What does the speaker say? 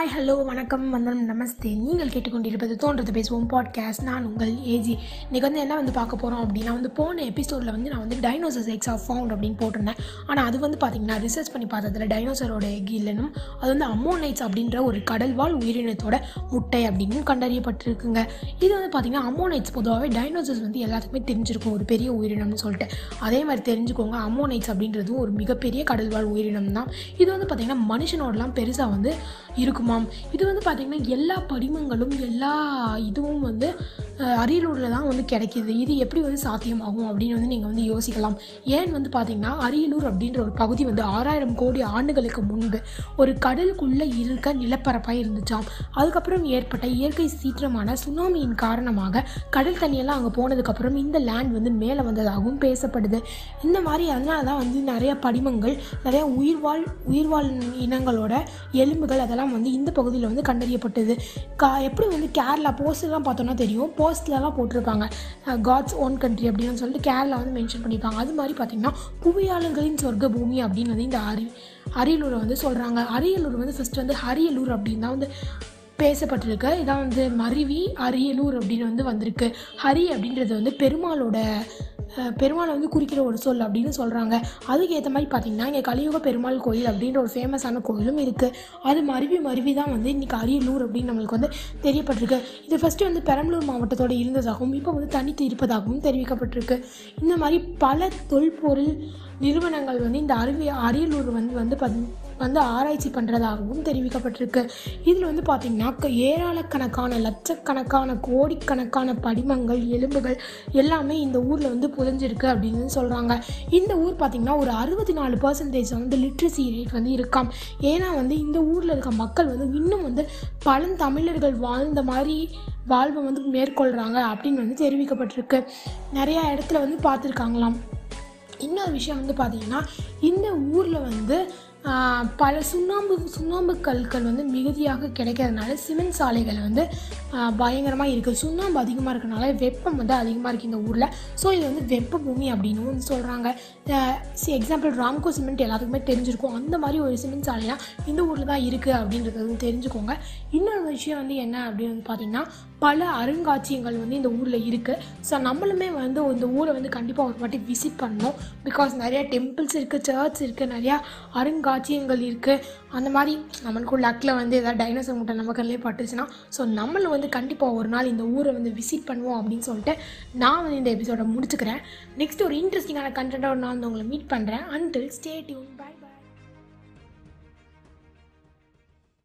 Hi hello வணக்கம் வந்தனம் நமஸ்தே. நீங்கள் கேட்டுக்கொண்டிருப்பது தோன்றது பேசுவோம் பாட்காஸ்ட் நான் உங்கள் ஏஜி இன்றைக்கி வந்து என்ன வந்து பார்க்க போகிறோம் அப்படின்னா வந்து போன எபிசோடில் வந்து நான் வந்து டைனோசர்ஸ் எக்ஸ் ஆஃப் ஃபவுண்ட் அப்படின்னு போட்டிருந்தேன். ஆனால் அது வந்து பார்த்திங்கன்னா ரிசர்ச் பண்ணி பார்த்ததில் டைனோசரோட எக் இல்லைனும் அது வந்து அம்மோனைட்ஸ் அப்படின்ற ஒரு கடல்வாழ் உயிரினத்தோட முட்டை அப்படின்னு கண்டறியப்பட்டிருக்குங்க. இது வந்து பார்த்திங்கன்னா அமோனைட்ஸ் பொதுவாகவே டைனோசர்ஸ் வந்து எல்லாத்துக்குமே தெரிஞ்சிருக்கும் ஒரு பெரிய உயிரினம்னு சொல்லிட்டு. அதே மாதிரி தெரிஞ்சுக்கோங்க அமோனைட்ஸ் அப்படின்றதும் ஒரு மிகப்பெரிய கடல்வாழ் உயிரினம் தான் இது வந்து பார்த்திங்கன்னா மனுஷனோடலாம் பெருசாக வந்து இருக்கும் ஆமாம். இது வந்து பார்த்திங்கன்னா எல்லா படிமங்களும் எல்லா இதுவும் வந்து அரியலூரில் தான் வந்து கிடைக்கிது. இது எப்படி வந்து சாத்தியமாகும் அப்படின்னு வந்து நீங்கள் வந்து யோசிக்கலாம். ஏன் வந்து பார்த்திங்கன்னா அரியலூர் அப்படின்ற ஒரு பகுதி வந்து ஆறாயிரம் கோடி ஆண்டுகளுக்கு முன்பு ஒரு கடலுக்குள்ளே இருக்க நிலப்பரப்பாக இருந்துச்சாம். அதுக்கப்புறம் ஏற்பட்ட இயற்கை சீற்றமான சுனாமியின் காரணமாக கடல் தண்ணியெல்லாம் அங்கே போனதுக்கப்புறம் இந்த லேண்ட் வந்து மேலே வந்ததாகவும் பேசப்படுது. இந்த மாதிரி அதனால தான் வந்து நிறைய படிமங்கள் நிறைய உயிர்வாழ் உயிர்வாழ் இனங்களோட எலும்புகள் அதெல்லாம் வந்து இந்த பகுதியில் வந்து கண்டறியப்பட்டது. கா எப்படி வந்து கேரளா போஸ்ட்லாம் பார்த்தோன்னா தெரியும். போ போஸ்ட்லலாம் போட்டிருப்பாங்க காட்ஸ் ஓன் கண்ட்ரி அப்படின்னு சொல்லிட்டு கேரளா வந்து மென்ஷன் பண்ணியிருப்பாங்க அது மாதிரி பார்த்திங்கன்னா புவியாளர்களின் சொர்க்க பூமி அப்படின்னு வந்து இந்த அரி அரியலூரை வந்து சொல்கிறாங்க அரியலூர் வந்து ஃபஸ்ட்டு வந்து அரியலூர் அப்படின்னு தான் வந்து பேசப்பட்டிருக்கு. இதான் வந்து மருவி அரியலூர் அப்படின்னு வந்து வந்திருக்கு. ஹரி அப்படின்றது வந்து பெருமாளோட பெருமாளை வந்து குறிக்கிற ஒரு சொல் அப்படின்னு சொல்கிறாங்க அதுக்கு ஏற்ற மாதிரி பார்த்தீங்கன்னா இங்கே கலியுக பெருமாள் கோயில் அப்படின்ற ஒரு ஃபேமஸான கோயிலும் இருக்குது அது மருவி மருவி தான் வந்து இன்றைக்கி அரியலூர் அப்படின்னு நம்மளுக்கு வந்து தெரியப்பட்டிருக்கு. இது ஃபஸ்ட்டு வந்து பெரம்பலூர் மாவட்டத்தோட இருந்ததாகவும் இப்போ வந்து தனித்து இருப்பதாகவும் தெரிவிக்கப்பட்டிருக்கு. இந்த மாதிரி பல தொல்பொருள் நிறுவனங்கள் வந்து இந்த அருவி அரியலூர் வந்து வந்து வந்து ஆராய்ச்சி பண்ணுறதாகவும் தெரிவிக்கப்பட்டிருக்கு. இதில் வந்து பார்த்திங்கன்னா க- ஏராளக்கணக்கான லட்சக்கணக்கான கோடிக்கணக்கான படிமங்கள் எலும்புகள் எல்லாமே இந்த ஊரில் வந்து புதைஞ்சிருக்கு அப்படின்னு சொல்கிறாங்க இந்த ஊர் பார்த்திங்கன்னா ஒரு அறுபத்தி நாலு பர்சன்டேஜ் வந்து லிட்ரஸி ரேட் வந்து இருக்காம். ஏன்னா வந்து இந்த ஊரில் இருக்க மக்கள் வந்து இன்னும் வந்து பழந்தமிழர்கள் வாழ்ந்த மாதிரி வாழ்வை வந்து மேற்கொள்கிறாங்க அப்படின்னு வந்து தெரிவிக்கப்பட்டிருக்கு. நிறையா இடத்துல வந்து பார்த்துருக்காங்களாம் இன்னொரு விஷயம் வந்து பார்த்திங்கன்னா இந்த ஊரில் வந்து பல சுண்ணாம்பு சுண்ணாம்பு கற்கள் வந்து மிகுதியாக கிடைக்கிறதுனால சிமெண்ட் சாலைகள் வந்து பயங்கரமாக இருக்குது சுண்ணாம்பு அதிகமாக இருக்கனால வெப்பம் வந்து அதிகமாக இருக்குது இந்த ஊரில். ஸோ இது வந்து வெப்ப பூமி அப்படின்னு வந்து சொல்கிறாங்க எக்ஸாம்பிள் ராம்கோ சிமெண்ட் எல்லாத்துக்குமே தெரிஞ்சிருக்கும். அந்த மாதிரி ஒரு சிமெண்ட் சாலைலாம் இந்த ஊரில் தான் இருக்குது அப்படின்றது வந்து தெரிஞ்சுக்கோங்க. இன்னொரு விஷயம் வந்து என்ன அப்படின்னு வந்து பார்த்திங்கன்னா பல அருங்காட்சியகங்கள் வந்து இந்த ஊரில் இருக்குது ஸோ நம்மளுமே வந்து இந்த ஊரை வந்து கண்டிப்பாக ஒரு வாட்டி விசிட் பண்ணணும். பிகாஸ் நிறையா டெம்பிள்ஸ் இருக்குது சர்ச் இருக்குது நிறையா காட்சியங்கள் இருக்குது அந்த மாதிரி நம்மளுக்கு லக்கில் வந்து ஏதாவது டைனோசர் முட்டை நம்ம கண்ணிலே பட்டுருச்சுன்னா ஸோ நம்மளும் வந்து கண்டிப்பாக ஒரு நாள் இந்த ஊரை வந்து விசிட் பண்ணுவோம் அப்படின்னு சொல்லிட்டு நான் வந்து இந்த எபிசோட முடிச்சுக்கிறேன். நெக்ஸ்ட் ஒரு இன்ட்ரெஸ்டிங்கான கண்டென்ட்டோட நான் வந்து உங்களை மீட் பண்ணுறேன் அன்டில் ஸ்டே டியூன்